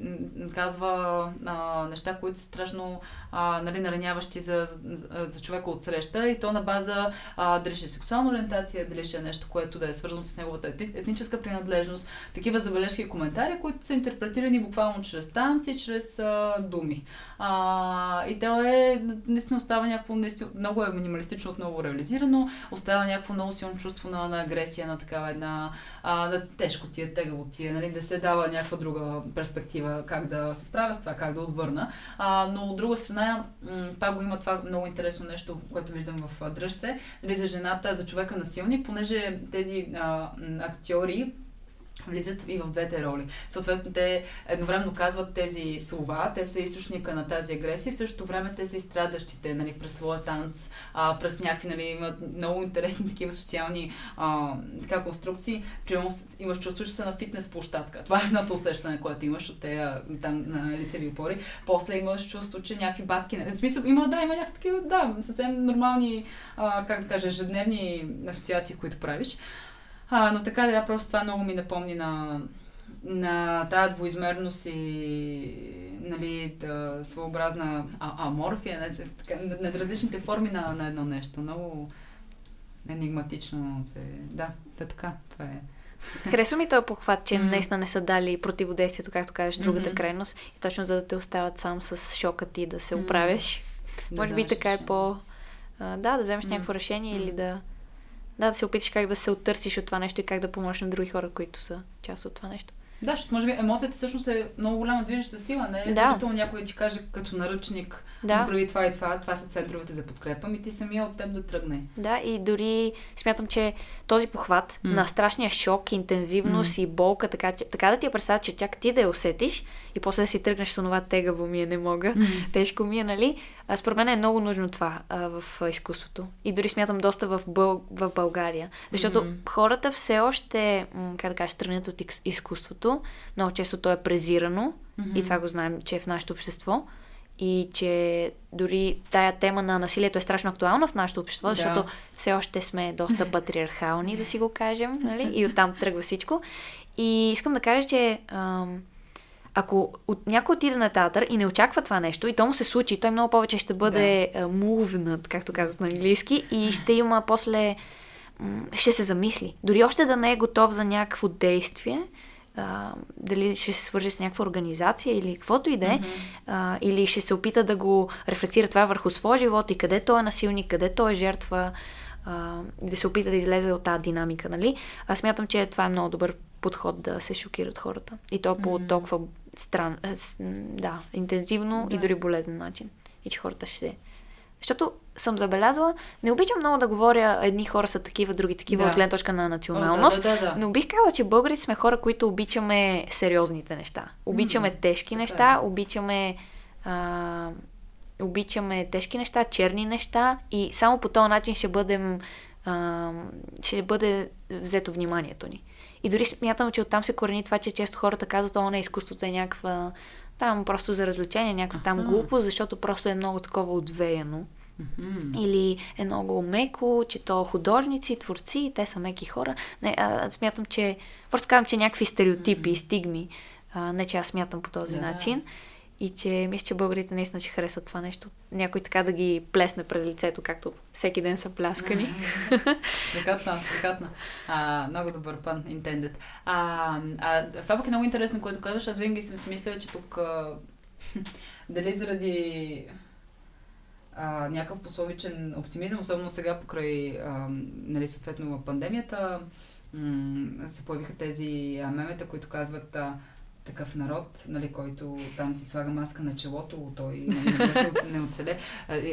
казва а, неща, които са страшно а, нали, нараняващи за, за, за човека от среща и то на база а, дали ще е сексуална ориентация, дали ще е нещо, което да е свързано с неговата етническа принадлежност. Такива забележки и коментари, които са интерпретирани буквално чрез танци, чрез а, думи. А, и то е, наистина остава някакво, наистина, много е минималистично отново реализирано, остава някакво много силно чувство на, на агресия, на такава една а, на тежко ти е, тегаво ти е, нали, да се дава някаква друга перспектива как да се справя с това, как да отвърна. А, но от друга страна, м- пак го има това много интересно нещо, което виждам в Дръж се, нали, за жената, за човека насилник, понеже тези а, актьори, влизат и в двете роли. Съответно, те едновременно казват тези слова, те са източника на тази агресия, в същото време те са изстрадащите, нали, през своя танц, а, през някакви, нали, имат много интересни такива социални а, така, конструкции. Примерно имаш чувство, че са на фитнес площадка. Това е едното усещане, което имаш от тези там на лицеви опори. После имаш чувство, че някакви батки, нали, в смисъл, има, да, има някакви такива, да, съвсем нормални, а, как да кажа, ежедневни асоциации, които правиш. А, но така да, просто това много ми напомни на, на тази двоизмерност и нали, да, своеобразна а, аморфия, на, на, на различните форми на, на едно нещо. Много енигматично се... Да, да така, това е. Харесва ми този похват, че mm-hmm. наистина не са дали противодействието, както кажеш, другата mm-hmm. крайност. И точно за да те остават сам с шока ти да се оправяш. Mm-hmm. Може да би така е по... А, да, да вземеш mm-hmm. някакво решение mm-hmm. или да да, да се опиташ как да се оттърсиш от това нещо и как да помогнеш на други хора, които са част от това нещо. Да, защото може би емоцията всъщност е много голяма движеща сила. Не е да. защото някой ти каже като наръчник, да. направи това и това, това са центровете за подкрепа, ми ти самия от теб да тръгне. Да, и дори смятам, че този похват mm. на страшния шок, интензивност mm. и болка, така, че, така да ти я представя, че чак ти да я усетиш и после да си тръгнеш с това тегаво ми е, не мога, mm. тежко ми е, нали? А, според мен е много нужно това а, в а, изкуството. И дори смятам доста в, Бъл... в България. Защото mm-hmm. хората все още, м- как да кажа, странят от изкуството. Много често то е презирано. Mm-hmm. И това го знаем, че е в нашето общество. И че дори тая тема на насилието е страшно актуална в нашето общество, защото да. все още сме доста патриархални, да си го кажем. Нали? И оттам тръгва всичко. И искам да кажа, че... Ам, ако от някой отиде на театър и не очаква това нещо, и то му се случи, той много повече ще бъде да. moved, както казват на английски, и ще има после... ще се замисли. Дори още да не е готов за някакво действие, а, дали ще се свържи с някаква организация или каквото и да е, mm-hmm. или ще се опита да го рефлектира това върху своя живот и къде той е насилник, къде той е жертва, а, да се опита да излезе от тази динамика, нали? Аз смятам, че това е много добър подход да се шокират хората. И то по mm-hmm. толкова стран, да, интензивно да. и дори болезнен начин. И че хората ще се... Защото съм забелязала, не обичам много да говоря едни хора са такива, други такива да. от гледна точка на националност, О, да, да, да, да. но бих казала, че българите сме хора, които обичаме сериозните неща. Обичаме mm-hmm. тежки така неща, е. обичаме а, обичаме тежки неща, черни неща и само по този начин ще бъдем а, ще бъде взето вниманието ни. И дори смятам, че оттам се корени това, че често хората казват, о, не, изкуството е някаква там просто за развлечение, някаква там глупост, защото просто е много такова отвеяно. Mm-hmm. Или е много меко, че то художници, творци, те са меки хора. Не, а, смятам, че... Просто казвам, че някакви стереотипи, mm-hmm. стигми. А, не, че аз смятам по този да, начин. И че мисля, че българите наистина ще харесват това нещо. Някой така да ги плесне пред лицето, както всеки ден са пляскани. Декатна, декатна. много добър пан, intended. А, а, това пък е много интересно, което казваш. Аз винаги съм си че пък а, дали заради а, някакъв пословичен оптимизъм, особено сега покрай а, нали, съответно пандемията, м- се появиха тези а, мемета, които казват а, такъв народ, нали, който там си слага маска на челото, той нали, не оцеле.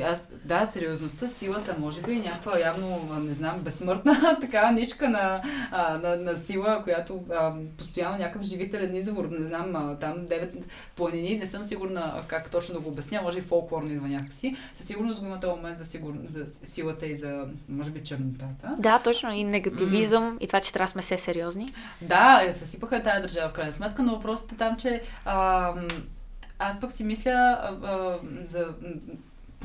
Аз, да, сериозността, силата, може би е някаква явно, не знам, безсмъртна така нишка на, на, на сила, която а, постоянно някакъв живителен извор, не знам, а, там девет планини, не съм сигурна как точно да го обясня, може и фолклорно идва някакси. Със сигурност го има този момент за, сигур... за силата и за, може би, чернотата. Да, точно, и негативизъм, mm. и това, че трябва да сме все сериозни. Да, е, съсипаха тази държава в крайна сметка, но въпрос въпросът е там, че а, аз пък си мисля а, а, за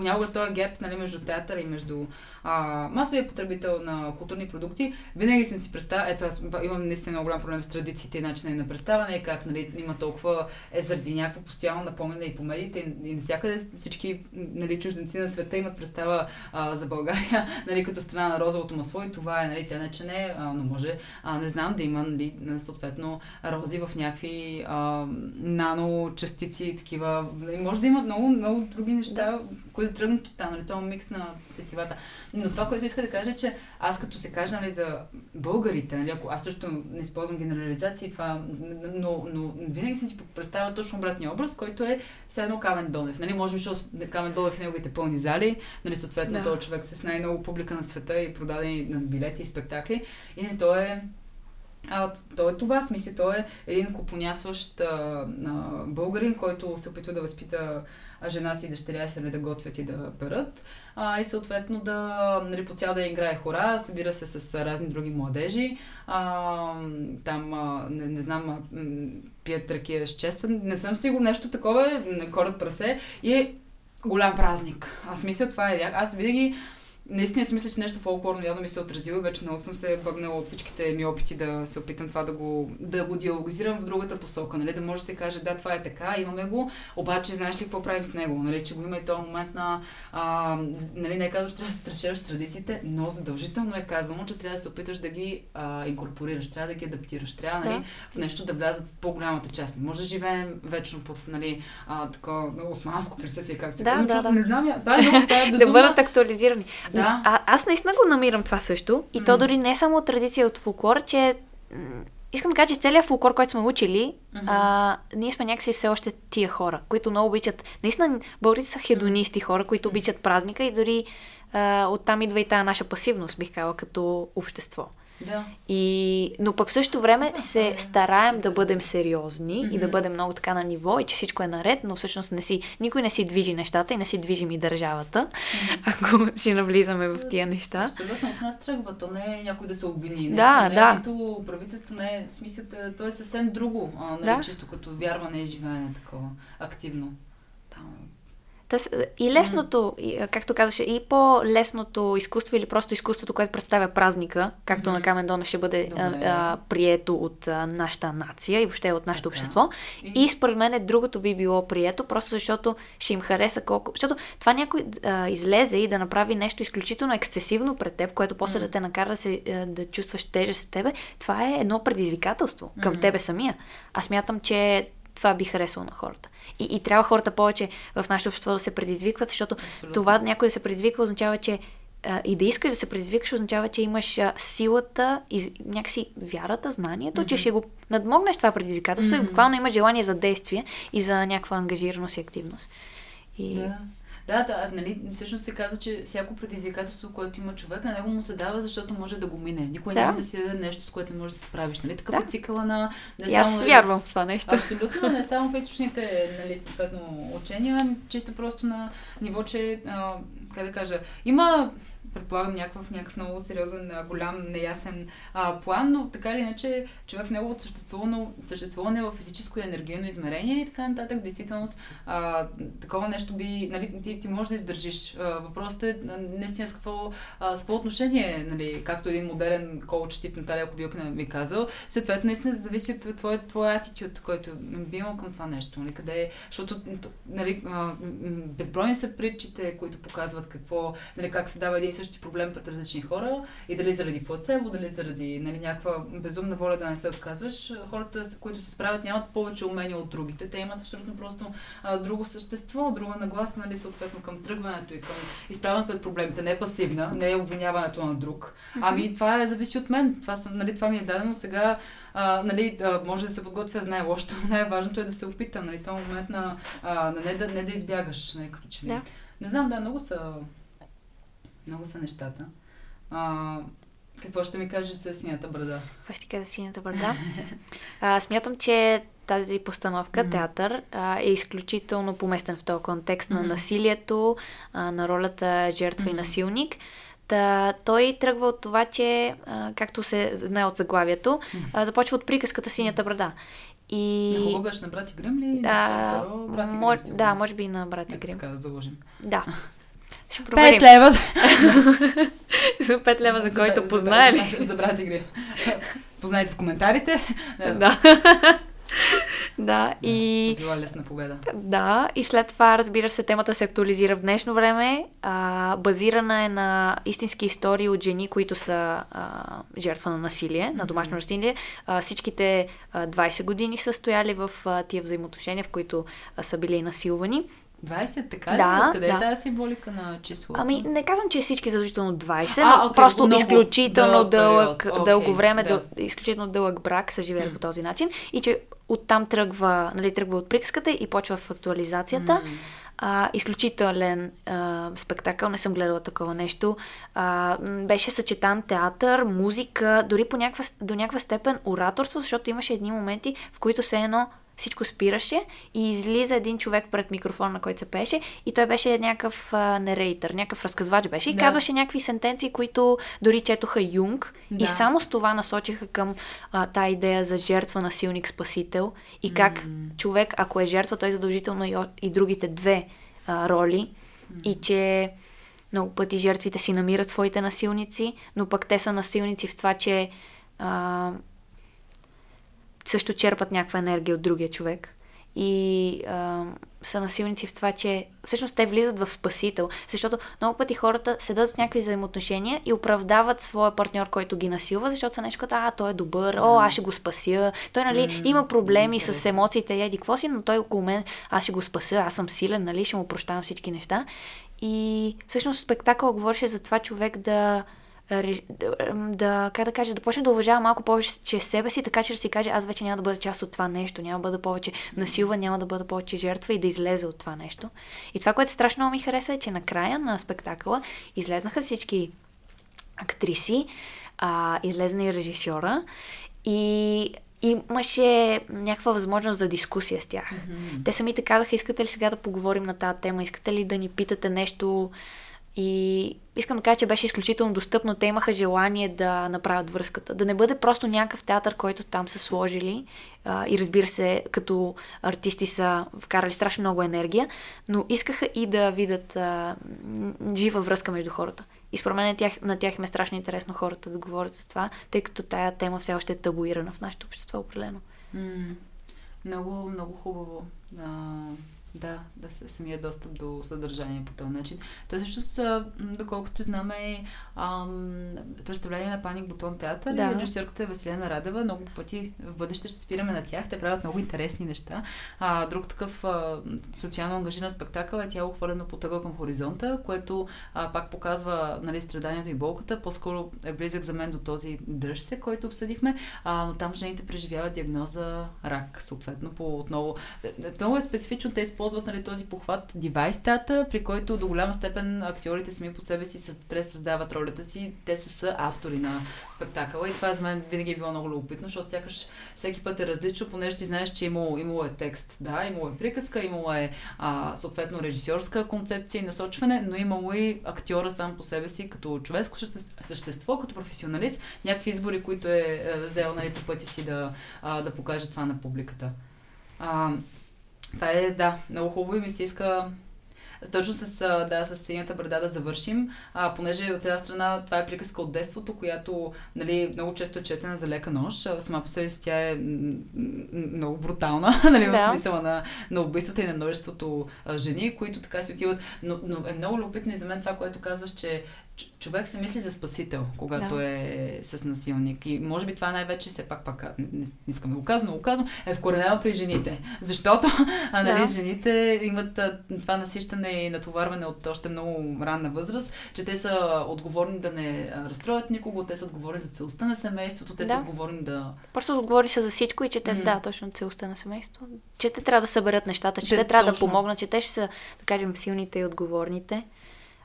понякога този геп нали, между театъра и между а, масовия потребител на културни продукти, винаги съм си представя, ето аз имам наистина много голям проблем с традициите и начина на представяне, как нали, има толкова е заради някакво постоянно напомнене и по медиите и, навсякъде всички нали, чужденци на света имат представа а, за България нали, като страна на розовото масло и това е, нали, тя не че не, а, но може, а, не знам, да има нали, съответно рози в някакви а, наночастици, такива, нали, може да има много, много други неща, да. Които тръгнат от там, нали, този микс на сетивата. Но това, което иска да кажа, е, че аз като се кажа нали, за българите, нали, ако аз също не използвам генерализации, това, но, но винаги съм си представила точно обратния образ, който е все едно Камен Донев. Нали, може би, защото Камен Донев в неговите пълни зали, нали, съответно да. този човек с най-много публика на света и продадени на билети и спектакли. И не, той е а, то е това, смисъл, той е един купонясващ а, а, българин, който се опитва да възпита жена си и дъщеря си нали, да готвят и да перат. А, и съответно да нали, по цял да играе хора, събира се с разни други младежи. А, там, а, не, не знам, а, пият ракия с чесън. Не съм сигурна нещо такова, е, корът прасе. И е голям празник. Аз мисля, това е. Аз винаги наистина си мисля, че нещо фолклорно явно ми се е отразило и вече много съм се бъгнала от всичките ми опити да се опитам това да го, да го диалогизирам в другата посока, нали? да може да се каже, да, това е така, имаме го, обаче знаеш ли какво правим с него, нали? че го има и този момент на, а, нали, не е казано, че трябва да се тречераш традициите, но задължително е казано, че трябва да се опиташ да ги а, инкорпорираш, трябва да ги адаптираш, трябва нали, да. в нещо да влязат в по-голямата част. Не може да живеем вечно под нали, а, такова османско присъствие, както се да, казва, да, да. не знам, да, да, да бъдат актуализирани. Да. А, аз наистина го намирам това също. И mm. то дори не е само традиция от фулклор, че искам да кажа, че целият фулклор, който сме учили, mm-hmm. а, ние сме някакси все още тия хора, които много обичат. Наистина, българите са хедонисти хора, които обичат празника и дори а, оттам идва и тази наша пасивност, бих казала, като общество. Да. И, но пък в същото време да, се стараем да бъдем сериозни mm-hmm. и да бъдем много така на ниво и че всичко е наред, но всъщност не си, никой не си движи нещата и не си движим и държавата, mm-hmm. ако ще навлизаме в тия неща. Абсолютно от нас тръгва. То не е някой да се обвини. Да, не, да. Нито правителство не е, смисъл, то е съвсем друго. А, нали, да. Чисто като вярване и живеене такова активно. Тоест, и лесното, както казваше, и по-лесното изкуство или просто изкуството, което представя празника, както mm-hmm. на Камен Донев ще бъде а, а, прието от а, нашата нация и въобще от нашето общество. И... и според мен е другото би било прието, просто защото ще им хареса колко... Защото това някой а, излезе и да направи нещо изключително ексцесивно пред теб, което после mm-hmm. да те накара да, се, а, да чувстваш тежест с тебе, това е едно предизвикателство към mm-hmm. тебе самия. Аз мятам, че това би харесало на хората. И, и трябва хората повече в нашето общество да се предизвикват, защото Абсолютно. това някой да се предизвиква означава, че а, и да искаш да се предизвикаш означава, че имаш а, силата и някакси вярата, знанието, mm-hmm. че ще го надмогнеш това предизвикателство mm-hmm. и буквално имаш желание за действие и за някаква ангажираност и активност. И... Да. Да, да, нали, всъщност се казва, че всяко предизвикателство, което има човек, на него му се дава, защото може да го мине. Никой да. няма да си даде нещо, с което не може да се справиш. Нали? Такъв да. е цикъла на... Не само, аз нали, вярвам в това нещо. Абсолютно, не само в източните, нали, съответно, учения, чисто просто на ниво, че, а, как да кажа, има предполагам, някакъв, някакъв много сериозен, голям, неясен а, план, но така или иначе човек в неговото съществуване, съществуване в физическо и енергийно измерение и така нататък, действително а, такова нещо би, нали, ти, ти можеш да издържиш. Въпросът е наистина с какво, с какво отношение, нали, както един модерен коуч тип Наталия Кобилка ми казал, съответно наистина зависи от твоя, твоя атитюд, който би имал към това нещо. Нали, къде защото нали, безбройни са притчите, които показват какво, нали, как се дава един същи проблем пред различни хора и дали заради плацебо, дали заради нали, някаква безумна воля да не се отказваш. Хората, които се справят, нямат повече умения от другите. Те имат абсолютно просто а, друго същество, друга нагласа, нали, съответно към тръгването и към изправянето пред проблемите. Не е пасивна, не е обвиняването на друг. Ами това е зависи от мен. Това, съм, нали, това ми е дадено сега. А, нали, а, може да се подготвя, знае лошо. Най-важното е да се опитам. Нали, този момент на, а, на не, да, не да избягаш. Нали, като че ли. Да. Не знам, да, много са, много са нещата. А, какво ще ми кажеш за синята брада? Какво ще кажа за синята брада? а, смятам, че тази постановка, mm-hmm. театър, а, е изключително поместен в този контекст mm-hmm. на насилието, а, на ролята жертва mm-hmm. и насилник. Та, той тръгва от това, че, а, както се знае от заглавието, а, започва от приказката Синята брада. И... На кого беше на брати Грим ли? Да, брати Грим, мож... да, може би на брати Грим. Така да заложим. Да. Ще проверим. Пет лева. за пет лева, за, който познае ли? За, за брати Грим. Познайте в коментарите. Да. да, и... Била лесна победа. Да, и след това, разбира се, темата се актуализира в днешно време. А, базирана е на истински истории от жени, които са а, жертва на насилие, на домашно насилие. А, всичките а, 20 години са стояли в а, тия взаимоотношения, в които а, са били насилвани. 20, така да, ли? Откъде да. е тази символика на число? Ами, не казвам, че е всички задължително 20, а, но okay, просто много изключително дълъг, okay, дълго време, да. дъл, изключително дълъг брак са живели mm. по този начин и че оттам тръгва, нали, тръгва от приказката и почва в актуализацията. Mm. А, изключителен а, спектакъл, не съм гледала такова нещо. А, беше съчетан театър, музика, дори по някаква, до някаква степен ораторство, защото имаше едни моменти, в които се едно всичко спираше и излиза един човек пред микрофона, на който се пеше и той беше някакъв нерейтър, някакъв разказвач беше и да. казваше някакви сентенции, които дори четоха Юнг да. и само с това насочиха към а, тая идея за жертва, насилник, спасител и как mm. човек, ако е жертва, той задължително и, и другите две а, роли mm. и че много пъти жертвите си намират своите насилници, но пък те са насилници в това, че а, също черпат някаква енергия от другия човек. И а, са насилници в това, че всъщност те влизат в спасител. Защото много пъти хората седат в някакви взаимоотношения и оправдават своя партньор, който ги насилва, защото са нещо като, а, той е добър, о, аз ще го спася. Той, нали, mm-hmm. има проблеми mm-hmm. с емоциите, еди какво си, но той около мен, аз ще го спася, аз съм силен, нали, ще му прощавам всички неща. И всъщност спектакъл говореше за това човек да да, как да кажа, да почне да уважава малко повече себе си, така че да си каже, аз вече няма да бъда част от това нещо, няма да бъда повече насилва, няма да бъда повече жертва и да излезе от това нещо. И това, което страшно много ми хареса е, че накрая на спектакъла излезнаха всички актриси, а, излезна и режисьора и имаше някаква възможност за дискусия с тях. Mm-hmm. Те самите казаха, искате ли сега да поговорим на тази тема, искате ли да ни питате нещо, и искам да кажа, че беше изключително достъпно. Те имаха желание да направят връзката. Да не бъде просто някакъв театър, който там са сложили. А, и разбира се, като артисти са вкарали страшно много енергия, но искаха и да видят а, жива връзка между хората. И според мен на тях, на тях им е страшно интересно хората да говорят за това, тъй като тая тема все още е табуирана в нашето общество, определено. Много, много хубаво. Uh да, да се самия достъп до съдържание по този начин. Та също са, доколкото знаме, ам, представление на Паник Бутон театър да. и режисерката е Веселена Радева. Много пъти в бъдеще ще спираме на тях. Те правят много интересни неща. А, друг такъв а, социално ангажиран спектакъл е тяло хвърлено по тъгъл към хоризонта, което а, пак показва нали, страданието и болката. По-скоро е близък за мен до този дръж се, който обсъдихме, а, но там жените преживяват диагноза рак, съответно, по отново. Много е специфично тези използват нали, този похват девайстата, при който до голяма степен актьорите сами по себе си пресъздават ролята си. Те са, са автори на спектакъла и това за мен винаги е било много любопитно, защото сякаш всеки път е различно, понеже ти знаеш, че имало, имало е текст, да, имало е приказка, имало е а, съответно режисьорска концепция и насочване, но имало и актьора сам по себе си като човешко същество, като професионалист, някакви избори, които е, е взел нали, по пъти си да, а, да покаже това на публиката. А, това е, да, много хубаво и ми се иска точно с, да, с синята брада да завършим, а, понеже от една страна това е приказка от детството, която нали, много често е четена за лека нож. Сама по себе си тя е много брутална, нали, да. в смисъла на, на убийствата и на множеството а, жени, които така си отиват. Но, но е много любопитно и за мен това, което казваш, че човек се мисли за спасител, когато да. е с насилник. И може би това най-вече, все пак, пак не, не искам да го казвам, но го казвам, е вкоренено при жените. Защото а, нали, да. жените имат а, това насищане и натоварване от още много ранна възраст, че те са отговорни да не разстроят никого, те са отговорни за целостта на семейството, те да. са отговорни да... Просто отговорни са за всичко и че те, mm. да, точно целостта на семейството. Че те трябва да съберат нещата, че те, те трябва точно. да помогнат, че те ще са, да кажем, силните и отговорните.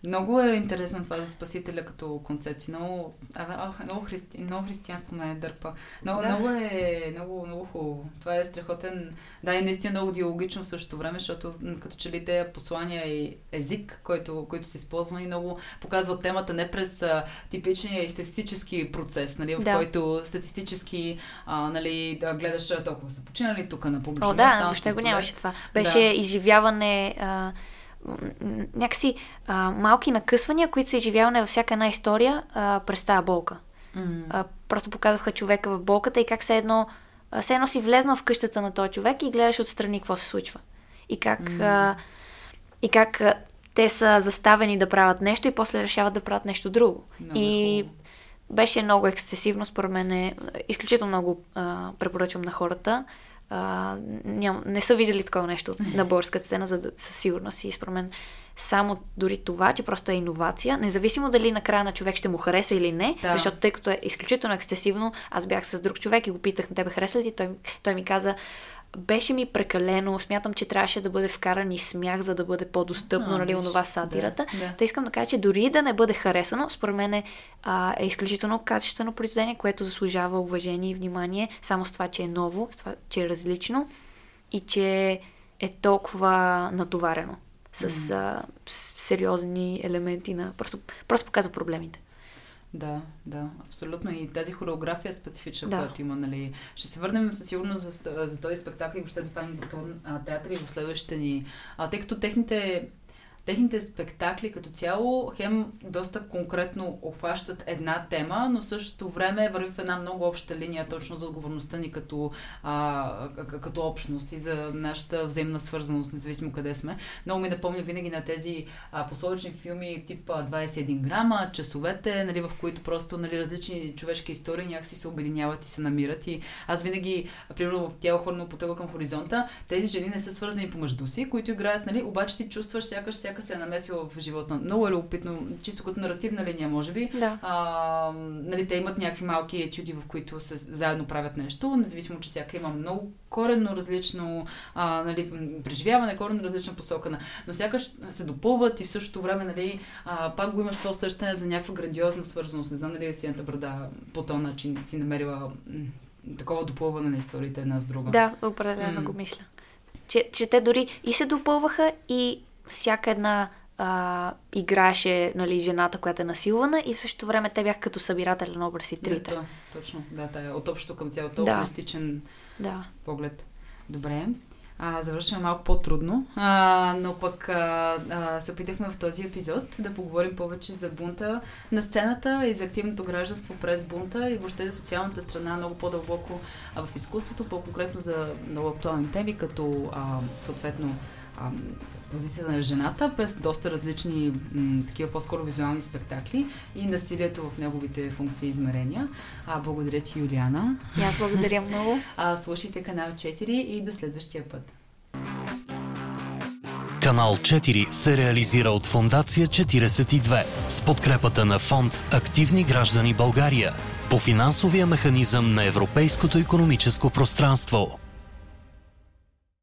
Много е интересно това за Спасителя като концепция. Много, а, много, христи, много християнско ме е дърпа. Много, да. много е много, много хубаво. Това е страхотен. Да, и наистина много диалогично в същото време, защото като че ли те послания и език, който, който се използва и много показва темата не през а, типичния статистически процес, нали, в да. който статистически а, нали, да гледаш толкова са починали тук на публично. О, да, въобще го нямаше това. Беше да. изживяване. А някакси а, малки накъсвания, които са изживяване във всяка една история а, през тази болка. Mm. А, просто показваха човека в болката и как се едно, все едно си влезнал в къщата на този човек и гледаш отстрани какво се случва. И как, mm. а, и как а, те са заставени да правят нещо и после решават да правят нещо друго. Много и хубаво. беше много ексцесивно, според мен е изключително много а, препоръчвам на хората а, ням, не са виждали такова нещо на българска сцена за, със сигурност и според мен само дори това, че просто е иновация, независимо дали накрая на човек ще му хареса или не, да. защото тъй като е изключително ексцесивно, аз бях с друг човек и го питах на тебе хареса ли ти, той, той ми каза, беше ми прекалено. Смятам, че трябваше да бъде вкаран и смях, за да бъде по-достъпно, а, нали, онова сатирата. Да, да. Та искам да кажа, че дори да не бъде харесано, според мен е, а, е изключително качествено произведение, което заслужава уважение и внимание, само с това, че е ново, с това, че е различно и че е толкова натоварено с, mm. а, с сериозни елементи на... Просто, просто показва проблемите. Да, да, абсолютно. И тази хореография е специфична, да. която има, нали. Ще се върнем със сигурност за, за този спектакъл и въобще за Пани Бутон театър в следващите ни. А, тъй като техните техните спектакли като цяло хем доста конкретно обхващат една тема, но в същото време върви в една много обща линия точно за отговорността ни като, а, като общност и за нашата взаимна свързаност, независимо къде сме. Много ми напомня винаги на тези а, пословични филми тип 21 грама, часовете, нали, в които просто нали, различни човешки истории някакси се обединяват и се намират. И аз винаги, примерно в тяло хвърно потъга към хоризонта, тези жени не са свързани помежду си, които играят, нали, обаче ти чувстваш сякаш всяка се е намесила в живота. Много е любопитно, чисто като наративна линия, може би. Да. А, нали, те имат някакви малки етюди, в които се, заедно правят нещо, независимо, че всяка има много коренно различно а, нали, преживяване, коренно различна посока. Но сякаш се допълват и в същото време нали, а, пак го имаш това усещане за някаква грандиозна свързаност. Не знам дали сината брада по този начин си намерила такова допълване на историите една с друга. Да, определено mm. го мисля. Че, че те дори и се допълваха и всяка една а, играеше нали, жената, която е насилвана и в същото време те бяха като събирателен образ и трите. Да, точно. Да, тая, от общо към цялото да. холистичен да. поглед. Добре. А, завършваме малко по-трудно, а, но пък а, а, се опитахме в този епизод да поговорим повече за бунта на сцената и за активното гражданство през бунта и въобще за социалната страна много по-дълбоко а, в изкуството, по-конкретно за много актуални теми, като а, съответно позицията на жената, през доста различни м, такива по-скоро визуални спектакли и насилието в неговите функции и измерения. А, благодаря ти, Юлиана. И аз благодаря много. А, слушайте канал 4 и до следващия път. Канал 4 се реализира от Фондация 42 с подкрепата на фонд Активни граждани България по финансовия механизъм на Европейското економическо пространство.